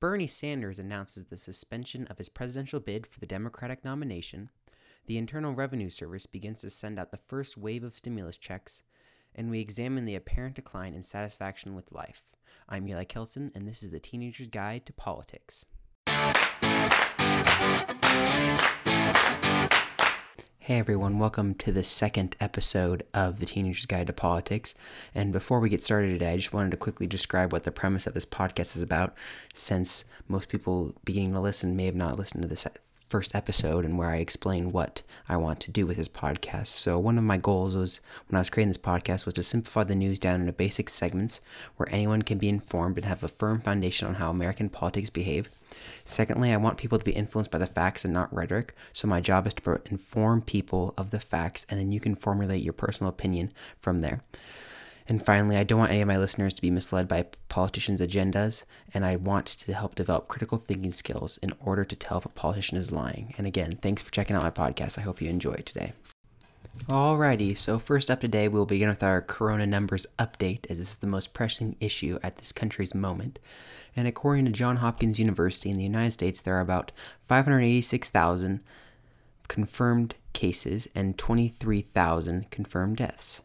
Bernie Sanders announces the suspension of his presidential bid for the Democratic nomination. The Internal Revenue Service begins to send out the first wave of stimulus checks. And we examine the apparent decline in satisfaction with life. I'm Eli Kelton, and this is the Teenager's Guide to Politics. Hey everyone, welcome to the second episode of the Teenager's Guide to Politics. And before we get started today, I just wanted to quickly describe what the premise of this podcast is about, since most people beginning to listen may have not listened to this first episode and where I explain what I want to do with this podcast. So one of my goals was when I was creating this podcast was to simplify the news down into basic segments where anyone can be informed and have a firm foundation on how American politics behave. Secondly, I want people to be influenced by the facts and not rhetoric. So my job is to inform people of the facts and then you can formulate your personal opinion from there. And finally, I don't want any of my listeners to be misled by politicians' agendas, and I want to help develop critical thinking skills in order to tell if a politician is lying. And again, thanks for checking out my podcast. I hope you enjoy today. Alrighty, so first up today, we'll begin with our corona numbers update, as this is the most pressing issue at this country's moment. And according to Johns Hopkins University in the United States, there are about 586,000 confirmed cases and 23,000 confirmed deaths.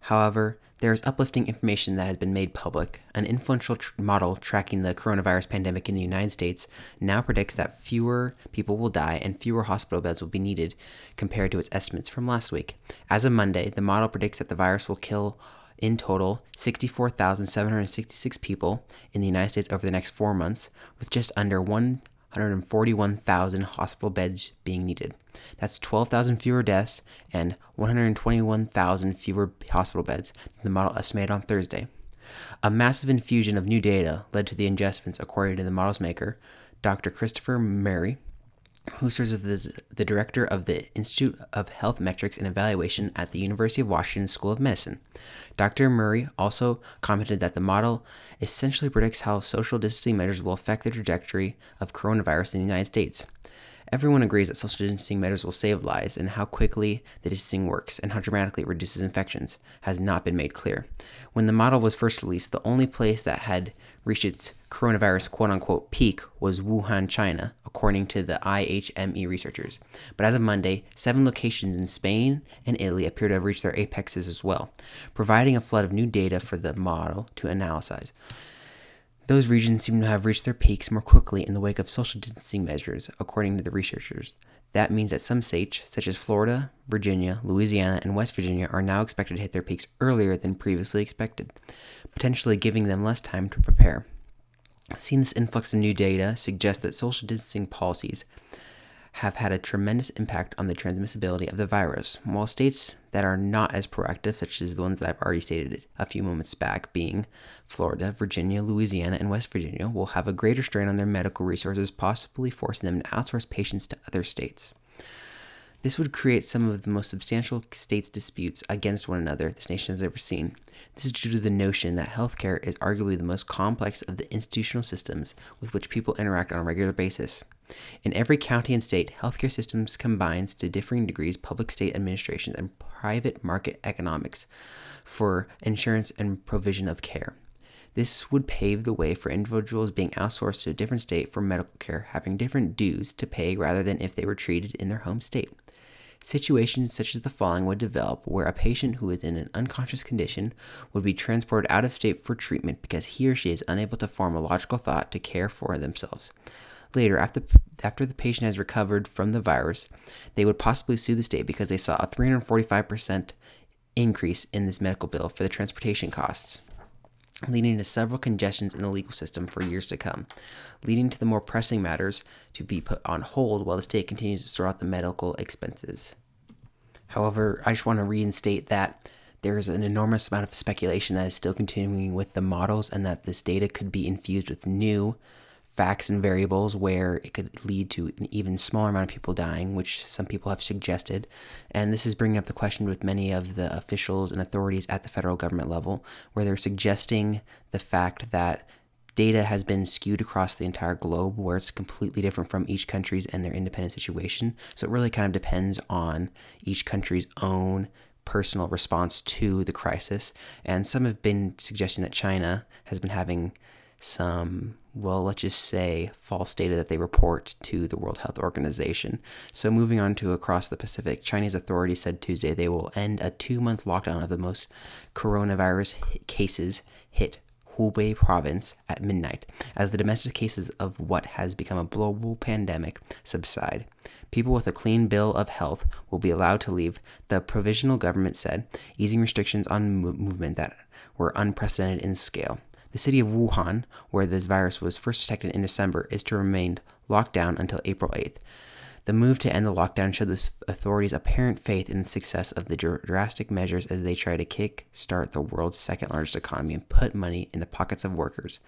However, there is uplifting information that has been made public. An influential tr- model tracking the coronavirus pandemic in the United States now predicts that fewer people will die and fewer hospital beds will be needed compared to its estimates from last week. As of Monday, the model predicts that the virus will kill in total 64,766 people in the United States over the next four months, with just under 1 141,000 hospital beds being needed. That's 12,000 fewer deaths and 121,000 fewer hospital beds than the model estimated on Thursday. A massive infusion of new data led to the adjustments, according to the model's maker, Dr. Christopher Murray, who serves as the director of the Institute of Health Metrics and Evaluation at the University of Washington School of Medicine. Dr. Murray also commented that the model essentially predicts how social distancing measures will affect the trajectory of coronavirus in the United States. Everyone agrees that social distancing measures will save lives, and how quickly the distancing works and how dramatically it reduces infections has not been made clear. When the model was first released, the only place that had reached its coronavirus quote unquote peak was Wuhan, China, according to the IHME researchers. But as of Monday, seven locations in Spain and Italy appear to have reached their apexes as well, providing a flood of new data for the model to analyze. Those regions seem to have reached their peaks more quickly in the wake of social distancing measures, according to the researchers. That means that some states, such as Florida, Virginia, Louisiana, and West Virginia, are now expected to hit their peaks earlier than previously expected, potentially giving them less time to prepare. Seeing this influx of new data suggests that social distancing policies have had a tremendous impact on the transmissibility of the virus, while states that are not as proactive, such as the ones that I've already stated a few moments back, being Florida, Virginia, Louisiana, and West Virginia, will have a greater strain on their medical resources, possibly forcing them to outsource patients to other states. This would create some of the most substantial states' disputes against one another this nation has ever seen. This is due to the notion that healthcare is arguably the most complex of the institutional systems with which people interact on a regular basis. In every county and state, healthcare systems combines to differing degrees public state administrations and private market economics for insurance and provision of care. This would pave the way for individuals being outsourced to a different state for medical care having different dues to pay rather than if they were treated in their home state. Situations such as the following would develop where a patient who is in an unconscious condition would be transported out of state for treatment because he or she is unable to form a logical thought to care for themselves. Later, after, after the patient has recovered from the virus, they would possibly sue the state because they saw a 345% increase in this medical bill for the transportation costs leading to several congestions in the legal system for years to come, leading to the more pressing matters to be put on hold while the state continues to sort out the medical expenses. However, I just want to reinstate that there's an enormous amount of speculation that is still continuing with the models and that this data could be infused with new facts and variables where it could lead to an even smaller amount of people dying, which some people have suggested. And this is bringing up the question with many of the officials and authorities at the federal government level, where they're suggesting the fact that data has been skewed across the entire globe, where it's completely different from each country's and their independent situation. So it really kind of depends on each country's own personal response to the crisis. And some have been suggesting that China has been having some, well, let's just say, false data that they report to the World Health Organization. So, moving on to across the Pacific, Chinese authorities said Tuesday they will end a two month lockdown of the most coronavirus cases hit Hubei province at midnight as the domestic cases of what has become a global pandemic subside. People with a clean bill of health will be allowed to leave, the provisional government said, easing restrictions on movement that were unprecedented in scale. The city of Wuhan, where this virus was first detected in December, is to remain locked down until April 8th. The move to end the lockdown showed the authorities' apparent faith in the success of the drastic measures as they try to kick start the world's second largest economy and put money in the pockets of workers,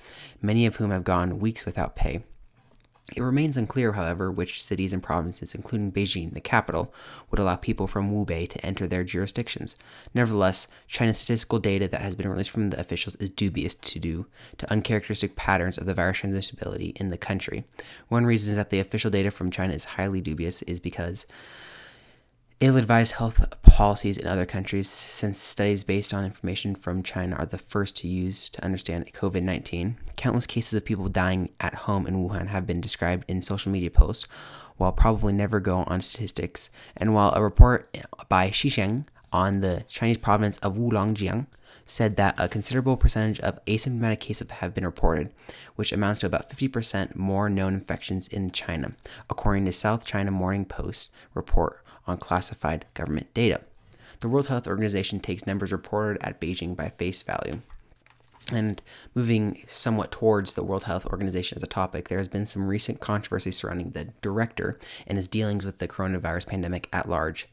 many of whom have gone weeks without pay. It remains unclear, however, which cities and provinces, including Beijing, the capital, would allow people from Hubei to enter their jurisdictions. Nevertheless, China's statistical data that has been released from the officials is dubious to due to uncharacteristic patterns of the virus transmissibility in the country. One reason that the official data from China is highly dubious is because ill advised health policies in other countries, since studies based on information from China are the first to use to understand COVID 19. Countless cases of people dying at home in Wuhan have been described in social media posts, while probably never go on statistics. And while a report by Xisheng on the Chinese province of Wulangjiang said that a considerable percentage of asymptomatic cases have been reported, which amounts to about 50% more known infections in China, according to South China Morning Post report on classified government data. The World Health Organization takes numbers reported at Beijing by face value. And moving somewhat towards the World Health Organization as a topic, there has been some recent controversy surrounding the director and his dealings with the coronavirus pandemic at large.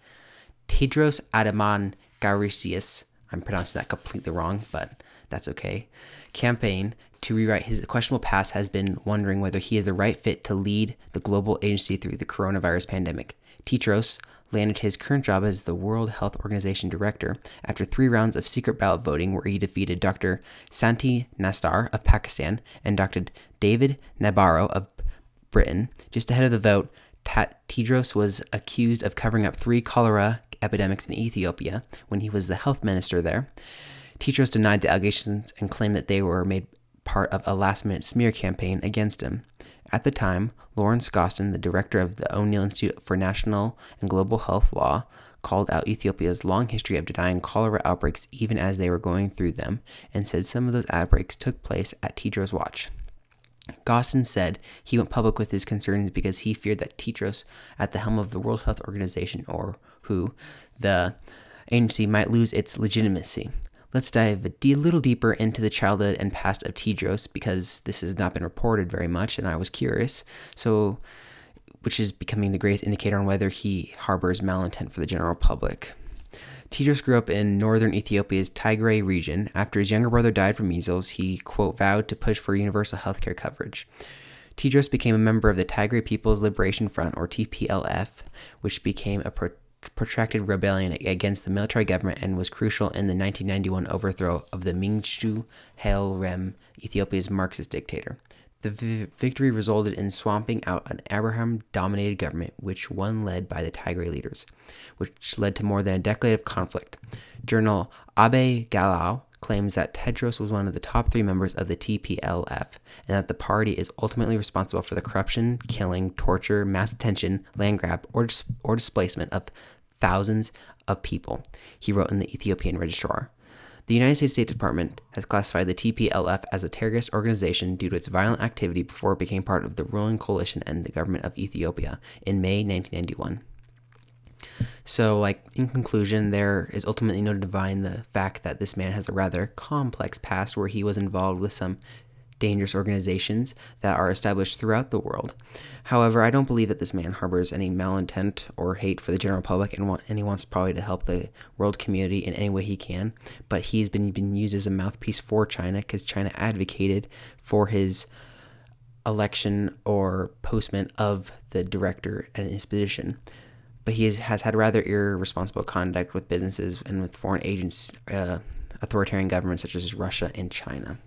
Tedros Adhanom Ghebreyesus, I'm pronouncing that completely wrong, but that's okay. Campaign to rewrite his questionable past has been wondering whether he is the right fit to lead the global agency through the coronavirus pandemic. Tedros landed his current job as the World Health Organization director after three rounds of secret ballot voting where he defeated Dr. Sania Nishtar of Pakistan and Dr. David Nabarro of Britain. Just ahead of the vote, Tedros was accused of covering up three cholera epidemics in Ethiopia when he was the health minister there. Tedros denied the allegations and claimed that they were made part of a last minute smear campaign against him. At the time, Lawrence Gostin, the director of the O'Neill Institute for National and Global Health Law, called out Ethiopia's long history of denying cholera outbreaks even as they were going through them and said some of those outbreaks took place at Tedros' watch. Gostin said he went public with his concerns because he feared that Tedros, at the helm of the World Health Organization, or WHO, the agency might lose its legitimacy. Let's dive a little deeper into the childhood and past of Tedros because this has not been reported very much, and I was curious. So, which is becoming the greatest indicator on whether he harbors malintent for the general public. Tedros grew up in northern Ethiopia's Tigray region. After his younger brother died from measles, he, quote, vowed to push for universal healthcare coverage. Tedros became a member of the Tigray People's Liberation Front, or TPLF, which became a pro- protracted rebellion against the military government and was crucial in the 1991 overthrow of the Mengistu Haile Ethiopia's Marxist dictator. The v- victory resulted in swamping out an Amhara dominated government, which one led by the Tigray leaders, which led to more than a decade of conflict. Journal Abe Galao claims that Tedros was one of the top three members of the TPLF and that the party is ultimately responsible for the corruption, killing, torture, mass detention, land grab, or, dis- or displacement of thousands of people, he wrote in the Ethiopian Register. The United States State Department has classified the TPLF as a terrorist organization due to its violent activity before it became part of the ruling coalition and the government of Ethiopia in May 1991. So, like, in conclusion, there is ultimately no denying the fact that this man has a rather complex past where he was involved with some dangerous organizations that are established throughout the world. However, I don't believe that this man harbors any malintent or hate for the general public and, want, and he wants probably to help the world community in any way he can. But he's been, been used as a mouthpiece for China because China advocated for his election or postment of the director and his position but he has had rather irresponsible conduct with businesses and with foreign agents, uh, authoritarian governments such as Russia and China.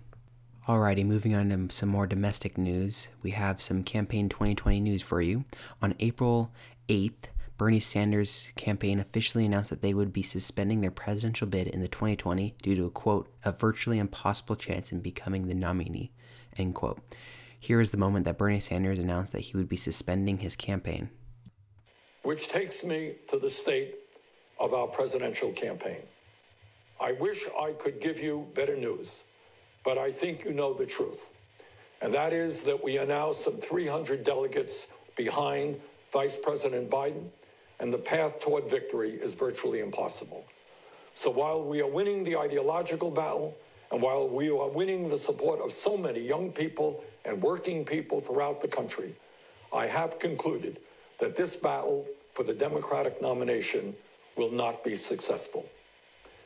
Alrighty, moving on to some more domestic news. We have some campaign 2020 news for you. On April 8th, Bernie Sanders' campaign officially announced that they would be suspending their presidential bid in the 2020 due to a quote, a virtually impossible chance in becoming the nominee, End quote. Here is the moment that Bernie Sanders announced that he would be suspending his campaign. Which takes me to the state of our presidential campaign. I wish I could give you better news, but I think you know the truth. And that is that we are now some 300 delegates behind Vice President Biden, and the path toward victory is virtually impossible. So while we are winning the ideological battle, and while we are winning the support of so many young people and working people throughout the country, I have concluded that this battle for the Democratic nomination will not be successful.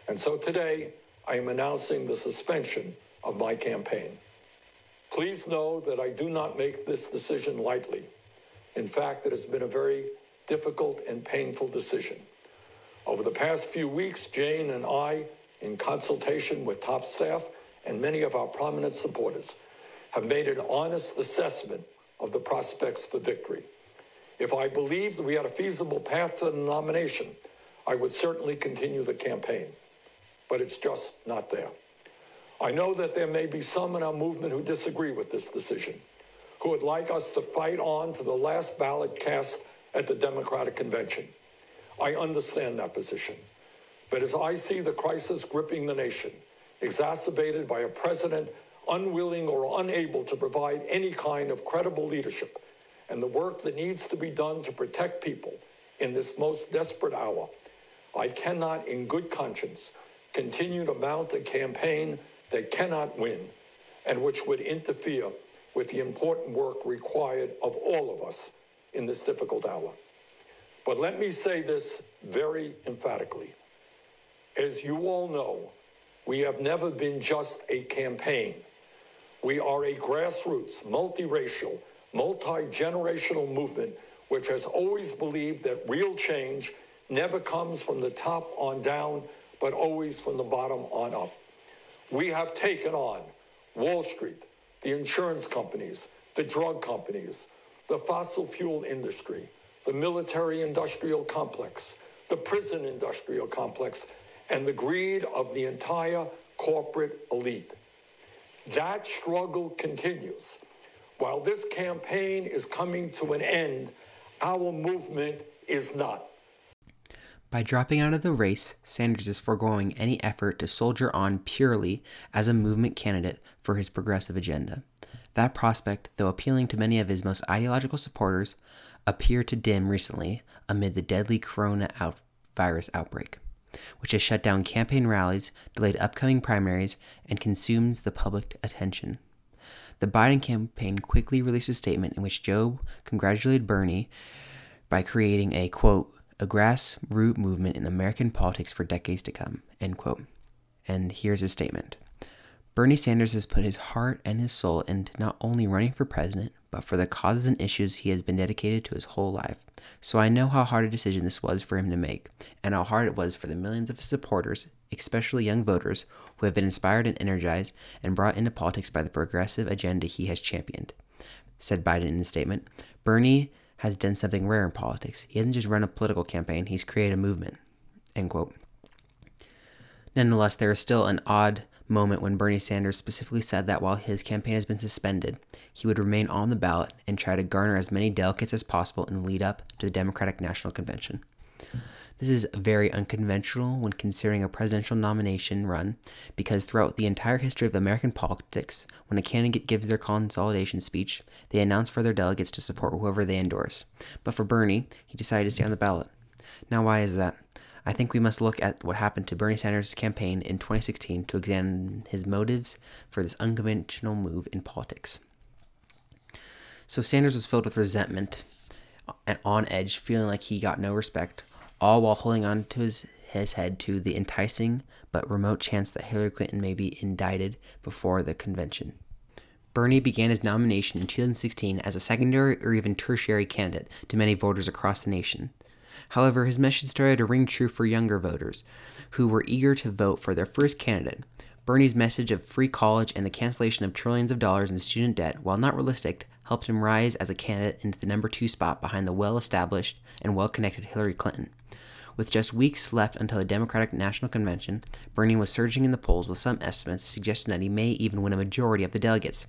And so today, I am announcing the suspension of my campaign. Please know that I do not make this decision lightly. In fact, it has been a very difficult and painful decision. Over the past few weeks, Jane and I, in consultation with top staff and many of our prominent supporters, have made an honest assessment of the prospects for victory. If I believed we had a feasible path to the nomination, I would certainly continue the campaign. But it's just not there. I know that there may be some in our movement who disagree with this decision, who would like us to fight on to the last ballot cast at the Democratic Convention. I understand that position. But as I see the crisis gripping the nation, exacerbated by a president unwilling or unable to provide any kind of credible leadership, and the work that needs to be done to protect people in this most desperate hour, I cannot, in good conscience, continue to mount a campaign that cannot win and which would interfere with the important work required of all of us in this difficult hour. But let me say this very emphatically. As you all know, we have never been just a campaign. We are a grassroots, multiracial, multi generational movement which has always believed that real change never comes from the top on down, but always from the bottom on up. We have taken on Wall Street, the insurance companies, the drug companies, the fossil fuel industry, the military industrial complex, the prison industrial complex, and the greed of the entire corporate elite. That struggle continues. While this campaign is coming to an end, our movement is not. By dropping out of the race, Sanders is foregoing any effort to soldier on purely as a movement candidate for his progressive agenda. That prospect, though appealing to many of his most ideological supporters, appeared to dim recently amid the deadly corona out- virus outbreak, which has shut down campaign rallies, delayed upcoming primaries, and consumes the public attention. The Biden campaign quickly released a statement in which Joe congratulated Bernie by creating a quote a grassroots movement in American politics for decades to come. End quote. And here's his statement. Bernie Sanders has put his heart and his soul into not only running for president, but for the causes and issues he has been dedicated to his whole life. So I know how hard a decision this was for him to make, and how hard it was for the millions of his supporters, especially young voters, who have been inspired and energized and brought into politics by the progressive agenda he has championed. Said Biden in his statement Bernie has done something rare in politics. He hasn't just run a political campaign, he's created a movement. End quote. Nonetheless, there is still an odd moment when Bernie Sanders specifically said that while his campaign has been suspended, he would remain on the ballot and try to garner as many delegates as possible in the lead up to the Democratic National Convention. This is very unconventional when considering a presidential nomination run, because throughout the entire history of American politics, when a candidate gives their consolidation speech, they announce for their delegates to support whoever they endorse. But for Bernie, he decided to stay on the ballot. Now, why is that? I think we must look at what happened to Bernie Sanders' campaign in 2016 to examine his motives for this unconventional move in politics. So Sanders was filled with resentment and on edge, feeling like he got no respect, all while holding on to his, his head to the enticing but remote chance that Hillary Clinton may be indicted before the convention. Bernie began his nomination in 2016 as a secondary or even tertiary candidate to many voters across the nation. However, his message started to ring true for younger voters who were eager to vote for their first candidate. Bernie's message of free college and the cancellation of trillions of dollars in student debt, while not realistic, helped him rise as a candidate into the number two spot behind the well established and well connected Hillary Clinton. With just weeks left until the Democratic National Convention, Bernie was surging in the polls with some estimates suggesting that he may even win a majority of the delegates.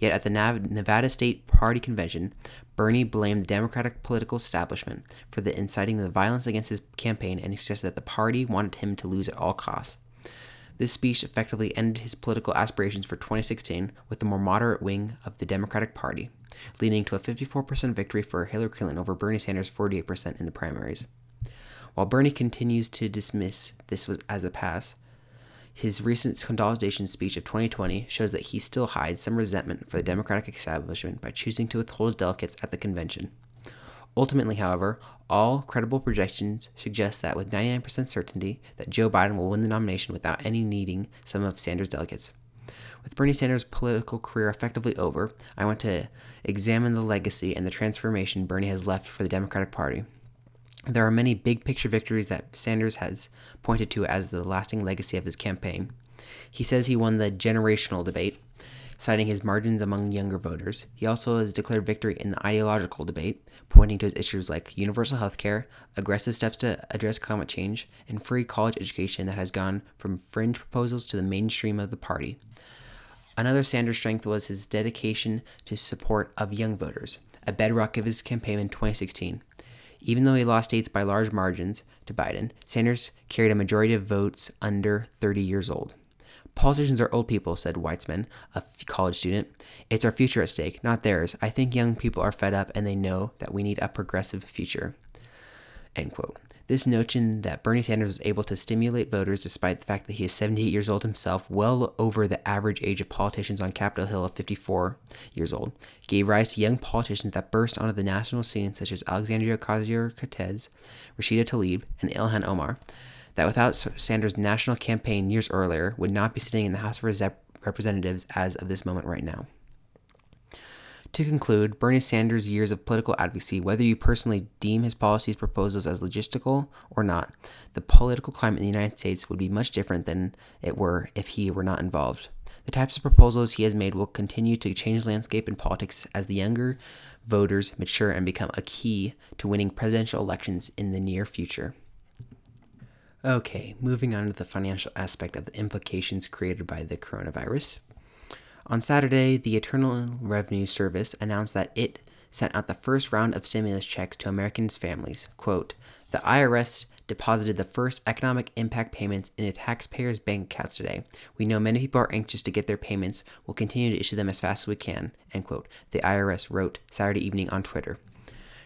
Yet at the Nevada State Party Convention, Bernie blamed the Democratic political establishment for the inciting the violence against his campaign and suggested that the party wanted him to lose at all costs. This speech effectively ended his political aspirations for 2016 with the more moderate wing of the Democratic Party, leading to a 54% victory for Hillary Clinton over Bernie Sanders' 48% in the primaries. While Bernie continues to dismiss this as a pass, his recent consolidation speech of 2020 shows that he still hides some resentment for the Democratic establishment by choosing to withhold his delegates at the convention. Ultimately, however, all credible projections suggest that with 99% certainty that Joe Biden will win the nomination without any needing some of Sanders' delegates. With Bernie Sanders' political career effectively over, I want to examine the legacy and the transformation Bernie has left for the Democratic Party. There are many big picture victories that Sanders has pointed to as the lasting legacy of his campaign. He says he won the generational debate, citing his margins among younger voters. He also has declared victory in the ideological debate, pointing to his issues like universal health care, aggressive steps to address climate change, and free college education that has gone from fringe proposals to the mainstream of the party. Another Sanders strength was his dedication to support of young voters, a bedrock of his campaign in 2016. Even though he lost states by large margins to Biden, Sanders carried a majority of votes under 30 years old. Politicians are old people, said Weitzman, a college student. It's our future at stake, not theirs. I think young people are fed up and they know that we need a progressive future. End quote. This notion that Bernie Sanders was able to stimulate voters despite the fact that he is 78 years old himself, well over the average age of politicians on Capitol Hill of 54 years old, gave rise to young politicians that burst onto the national scene, such as Alexandria Ocasio Cortez, Rashida Tlaib, and Ilhan Omar, that without Sanders' national campaign years earlier would not be sitting in the House of Representatives as of this moment right now. To conclude, Bernie Sanders' years of political advocacy, whether you personally deem his policies proposals as logistical or not, the political climate in the United States would be much different than it were if he were not involved. The types of proposals he has made will continue to change landscape in politics as the younger voters mature and become a key to winning presidential elections in the near future. Okay, moving on to the financial aspect of the implications created by the coronavirus. On Saturday, the Internal Revenue Service announced that it sent out the first round of stimulus checks to Americans' families. Quote, the IRS deposited the first economic impact payments in a taxpayer's bank accounts today. We know many people are anxious to get their payments. We'll continue to issue them as fast as we can, end quote, the IRS wrote Saturday evening on Twitter.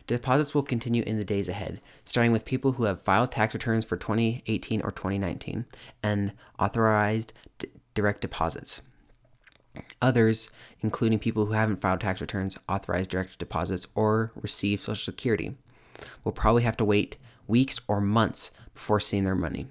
Deposits will continue in the days ahead, starting with people who have filed tax returns for 2018 or 2019 and authorized d- direct deposits. Others, including people who haven't filed tax returns, authorized direct deposits, or received Social Security, will probably have to wait weeks or months before seeing their money.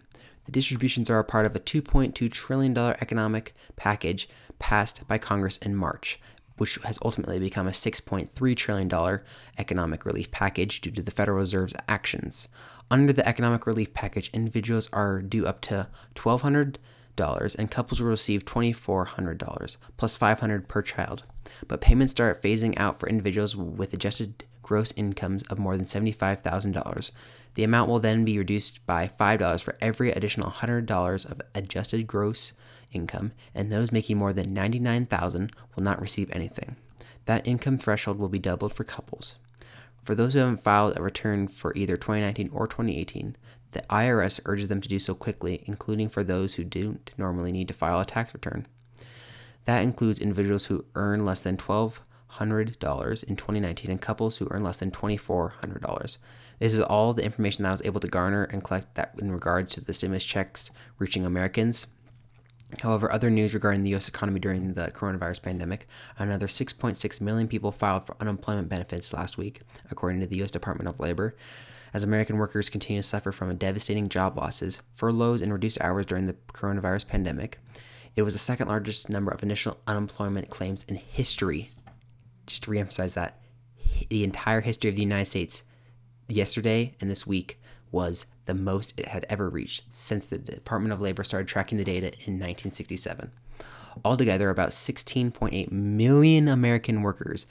The distributions are a part of a $2.2 trillion economic package passed by Congress in March, which has ultimately become a $6.3 trillion economic relief package due to the Federal Reserve's actions. Under the economic relief package, individuals are due up to 1200 dollars and couples will receive $2400 plus plus $500 per child but payments start phasing out for individuals with adjusted gross incomes of more than $75,000 the amount will then be reduced by $5 for every additional $100 of adjusted gross income and those making more than 99,000 will not receive anything that income threshold will be doubled for couples for those who haven't filed a return for either 2019 or 2018, the IRS urges them to do so quickly, including for those who don't normally need to file a tax return. That includes individuals who earn less than $1,200 in 2019 and couples who earn less than $2,400. This is all the information that I was able to garner and collect that in regards to the stimulus checks reaching Americans. However, other news regarding the U.S. economy during the coronavirus pandemic another 6.6 million people filed for unemployment benefits last week, according to the U.S. Department of Labor as American workers continue to suffer from devastating job losses, furloughs, and reduced hours during the coronavirus pandemic. It was the second largest number of initial unemployment claims in history. Just to reemphasize that, the entire history of the United States yesterday and this week was the most it had ever reached since the Department of Labor started tracking the data in 1967. Altogether, about 16.8 million American workers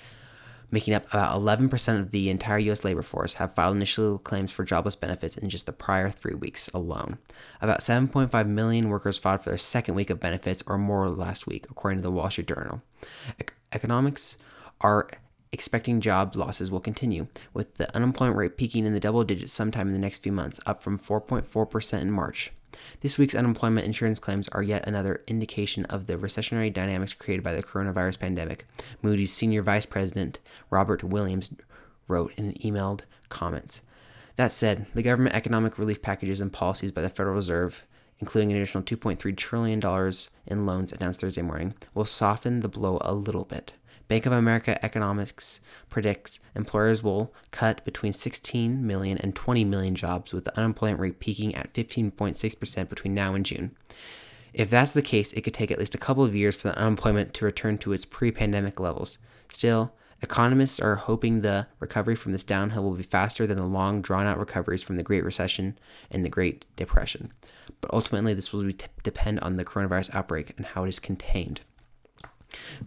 making up about 11% of the entire U.S. labor force, have filed initial claims for jobless benefits in just the prior three weeks alone. About 7.5 million workers filed for their second week of benefits or more last week, according to the Wall Street Journal. E- economics are expecting job losses will continue, with the unemployment rate peaking in the double digits sometime in the next few months, up from 4.4% in March. This week's unemployment insurance claims are yet another indication of the recessionary dynamics created by the coronavirus pandemic, Moody's senior vice president, Robert Williams, wrote in emailed comments. That said, the government economic relief packages and policies by the Federal Reserve, including an additional $2.3 trillion in loans announced Thursday morning, will soften the blow a little bit. Bank of America Economics predicts employers will cut between 16 million and 20 million jobs, with the unemployment rate peaking at 15.6% between now and June. If that's the case, it could take at least a couple of years for the unemployment to return to its pre pandemic levels. Still, economists are hoping the recovery from this downhill will be faster than the long, drawn out recoveries from the Great Recession and the Great Depression. But ultimately, this will depend on the coronavirus outbreak and how it is contained.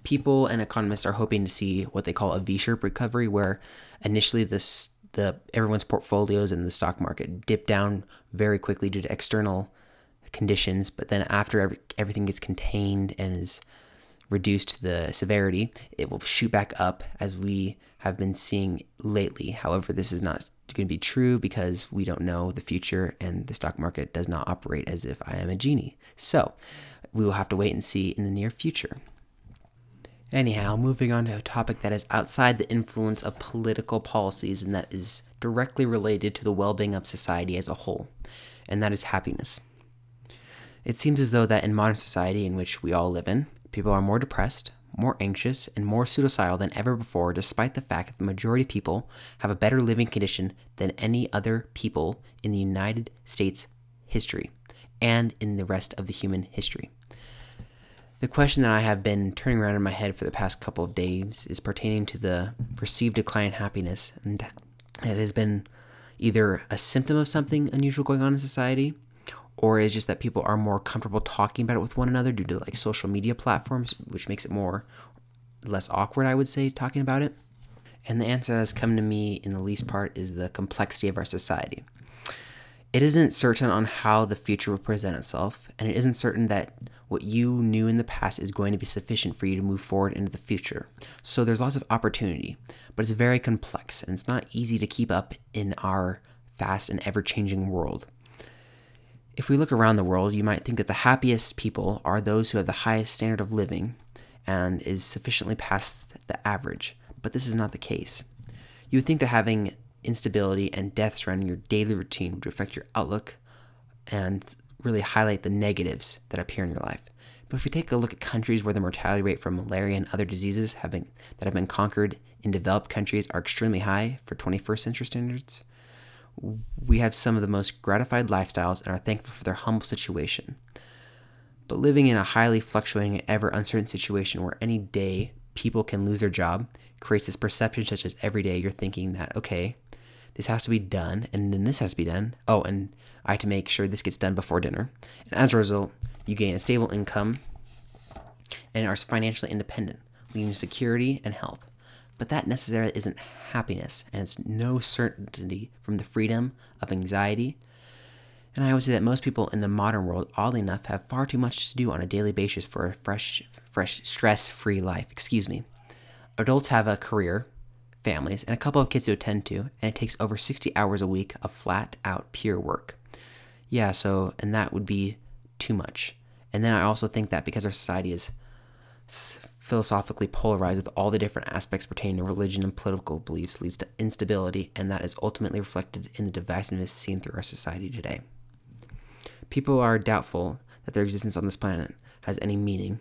People and economists are hoping to see what they call a V-shaped recovery, where initially this the everyone's portfolios in the stock market dip down very quickly due to external conditions, but then after every, everything gets contained and is reduced to the severity, it will shoot back up as we have been seeing lately. However, this is not going to be true because we don't know the future and the stock market does not operate as if I am a genie. So we will have to wait and see in the near future. Anyhow, moving on to a topic that is outside the influence of political policies and that is directly related to the well being of society as a whole, and that is happiness. It seems as though that in modern society in which we all live in, people are more depressed, more anxious, and more suicidal than ever before, despite the fact that the majority of people have a better living condition than any other people in the United States history and in the rest of the human history. The question that I have been turning around in my head for the past couple of days is pertaining to the perceived decline in happiness, and it has been either a symptom of something unusual going on in society, or is just that people are more comfortable talking about it with one another due to like social media platforms, which makes it more less awkward, I would say, talking about it. And the answer that has come to me in the least part is the complexity of our society. It isn't certain on how the future will present itself, and it isn't certain that what you knew in the past is going to be sufficient for you to move forward into the future. So there's lots of opportunity, but it's very complex and it's not easy to keep up in our fast and ever changing world. If we look around the world, you might think that the happiest people are those who have the highest standard of living and is sufficiently past the average, but this is not the case. You would think that having instability and death surrounding your daily routine would affect your outlook and really highlight the negatives that appear in your life. But if we take a look at countries where the mortality rate from malaria and other diseases have been, that have been conquered in developed countries are extremely high for 21st century standards, we have some of the most gratified lifestyles and are thankful for their humble situation. But living in a highly fluctuating and ever uncertain situation where any day people can lose their job creates this perception such as every day you're thinking that, okay, this has to be done, and then this has to be done. Oh, and I have to make sure this gets done before dinner. And as a result, you gain a stable income and are financially independent, leading to security and health. But that necessarily isn't happiness, and it's no certainty from the freedom of anxiety. And I would say that most people in the modern world, oddly enough, have far too much to do on a daily basis for a fresh, fresh, stress-free life. Excuse me. Adults have a career, families, and a couple of kids to attend to, and it takes over 60 hours a week of flat out pure work. Yeah, so, and that would be too much. And then I also think that because our society is philosophically polarized with all the different aspects pertaining to religion and political beliefs leads to instability, and that is ultimately reflected in the divisiveness seen through our society today. People are doubtful that their existence on this planet has any meaning.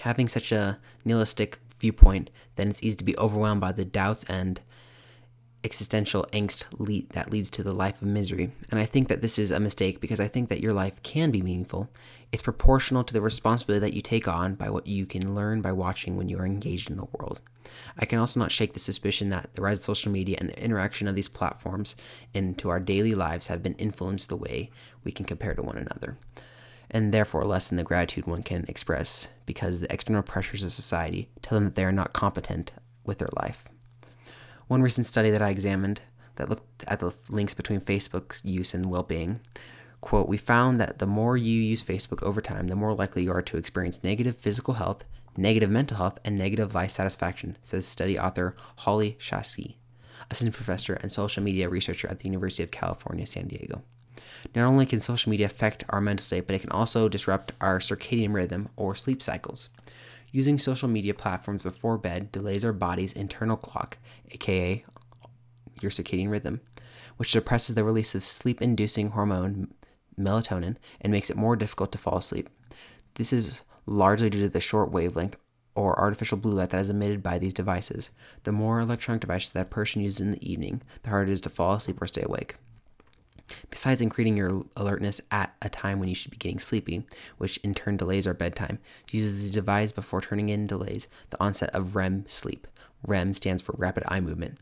Having such a nihilistic viewpoint, then it's easy to be overwhelmed by the doubts and existential angst lead, that leads to the life of misery. And I think that this is a mistake because I think that your life can be meaningful. It's proportional to the responsibility that you take on by what you can learn by watching when you are engaged in the world. I can also not shake the suspicion that the rise of social media and the interaction of these platforms into our daily lives have been influenced the way we can compare to one another. And therefore, lessen the gratitude one can express because the external pressures of society tell them that they are not competent with their life. One recent study that I examined that looked at the links between Facebook's use and well being quote, we found that the more you use Facebook over time, the more likely you are to experience negative physical health, negative mental health, and negative life satisfaction, says study author Holly Shakya, assistant professor and social media researcher at the University of California, San Diego. Not only can social media affect our mental state, but it can also disrupt our circadian rhythm or sleep cycles. Using social media platforms before bed delays our body's internal clock, aka your circadian rhythm, which suppresses the release of sleep inducing hormone melatonin and makes it more difficult to fall asleep. This is largely due to the short wavelength or artificial blue light that is emitted by these devices. The more electronic devices that a person uses in the evening, the harder it is to fall asleep or stay awake. Besides increasing your alertness at a time when you should be getting sleepy, which in turn delays our bedtime, uses the device before turning in delays the onset of REM sleep. REM stands for rapid eye movement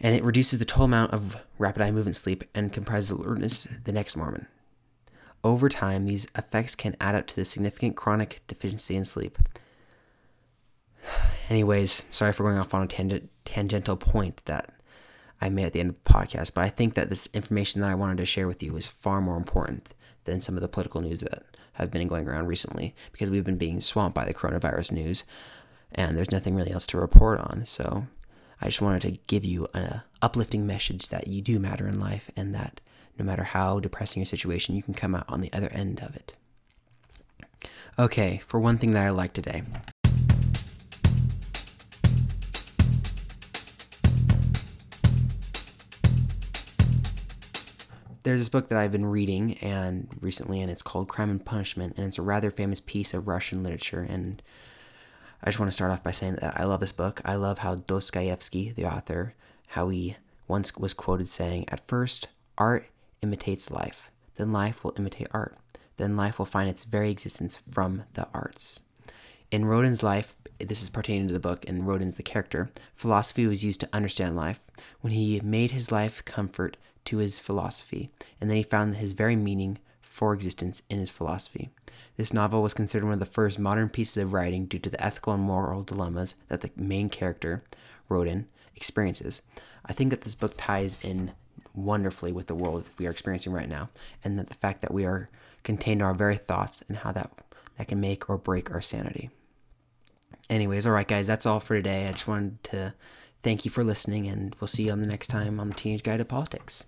and it reduces the total amount of rapid eye movement sleep and comprises alertness the next morning. Over time, these effects can add up to the significant chronic deficiency in sleep. Anyways, sorry for going off on a tangent, tangential point that I made at the end of the podcast, but I think that this information that I wanted to share with you is far more important than some of the political news that have been going around recently because we've been being swamped by the coronavirus news and there's nothing really else to report on. So I just wanted to give you an uplifting message that you do matter in life and that no matter how depressing your situation, you can come out on the other end of it. Okay, for one thing that I like today. There's this book that I've been reading and recently, and it's called Crime and Punishment, and it's a rather famous piece of Russian literature. And I just want to start off by saying that I love this book. I love how Dostoevsky, the author, how he once was quoted saying, At first, art imitates life, then life will imitate art, then life will find its very existence from the arts. In Rodin's life, this is pertaining to the book, and Rodin's the character, philosophy was used to understand life. When he made his life comfort to his philosophy, and then he found his very meaning for existence in his philosophy. This novel was considered one of the first modern pieces of writing due to the ethical and moral dilemmas that the main character, Rodin, experiences. I think that this book ties in wonderfully with the world we are experiencing right now, and that the fact that we are contained in our very thoughts and how that that can make or break our sanity. Anyways, all right, guys, that's all for today. I just wanted to thank you for listening, and we'll see you on the next time on the Teenage Guide to Politics.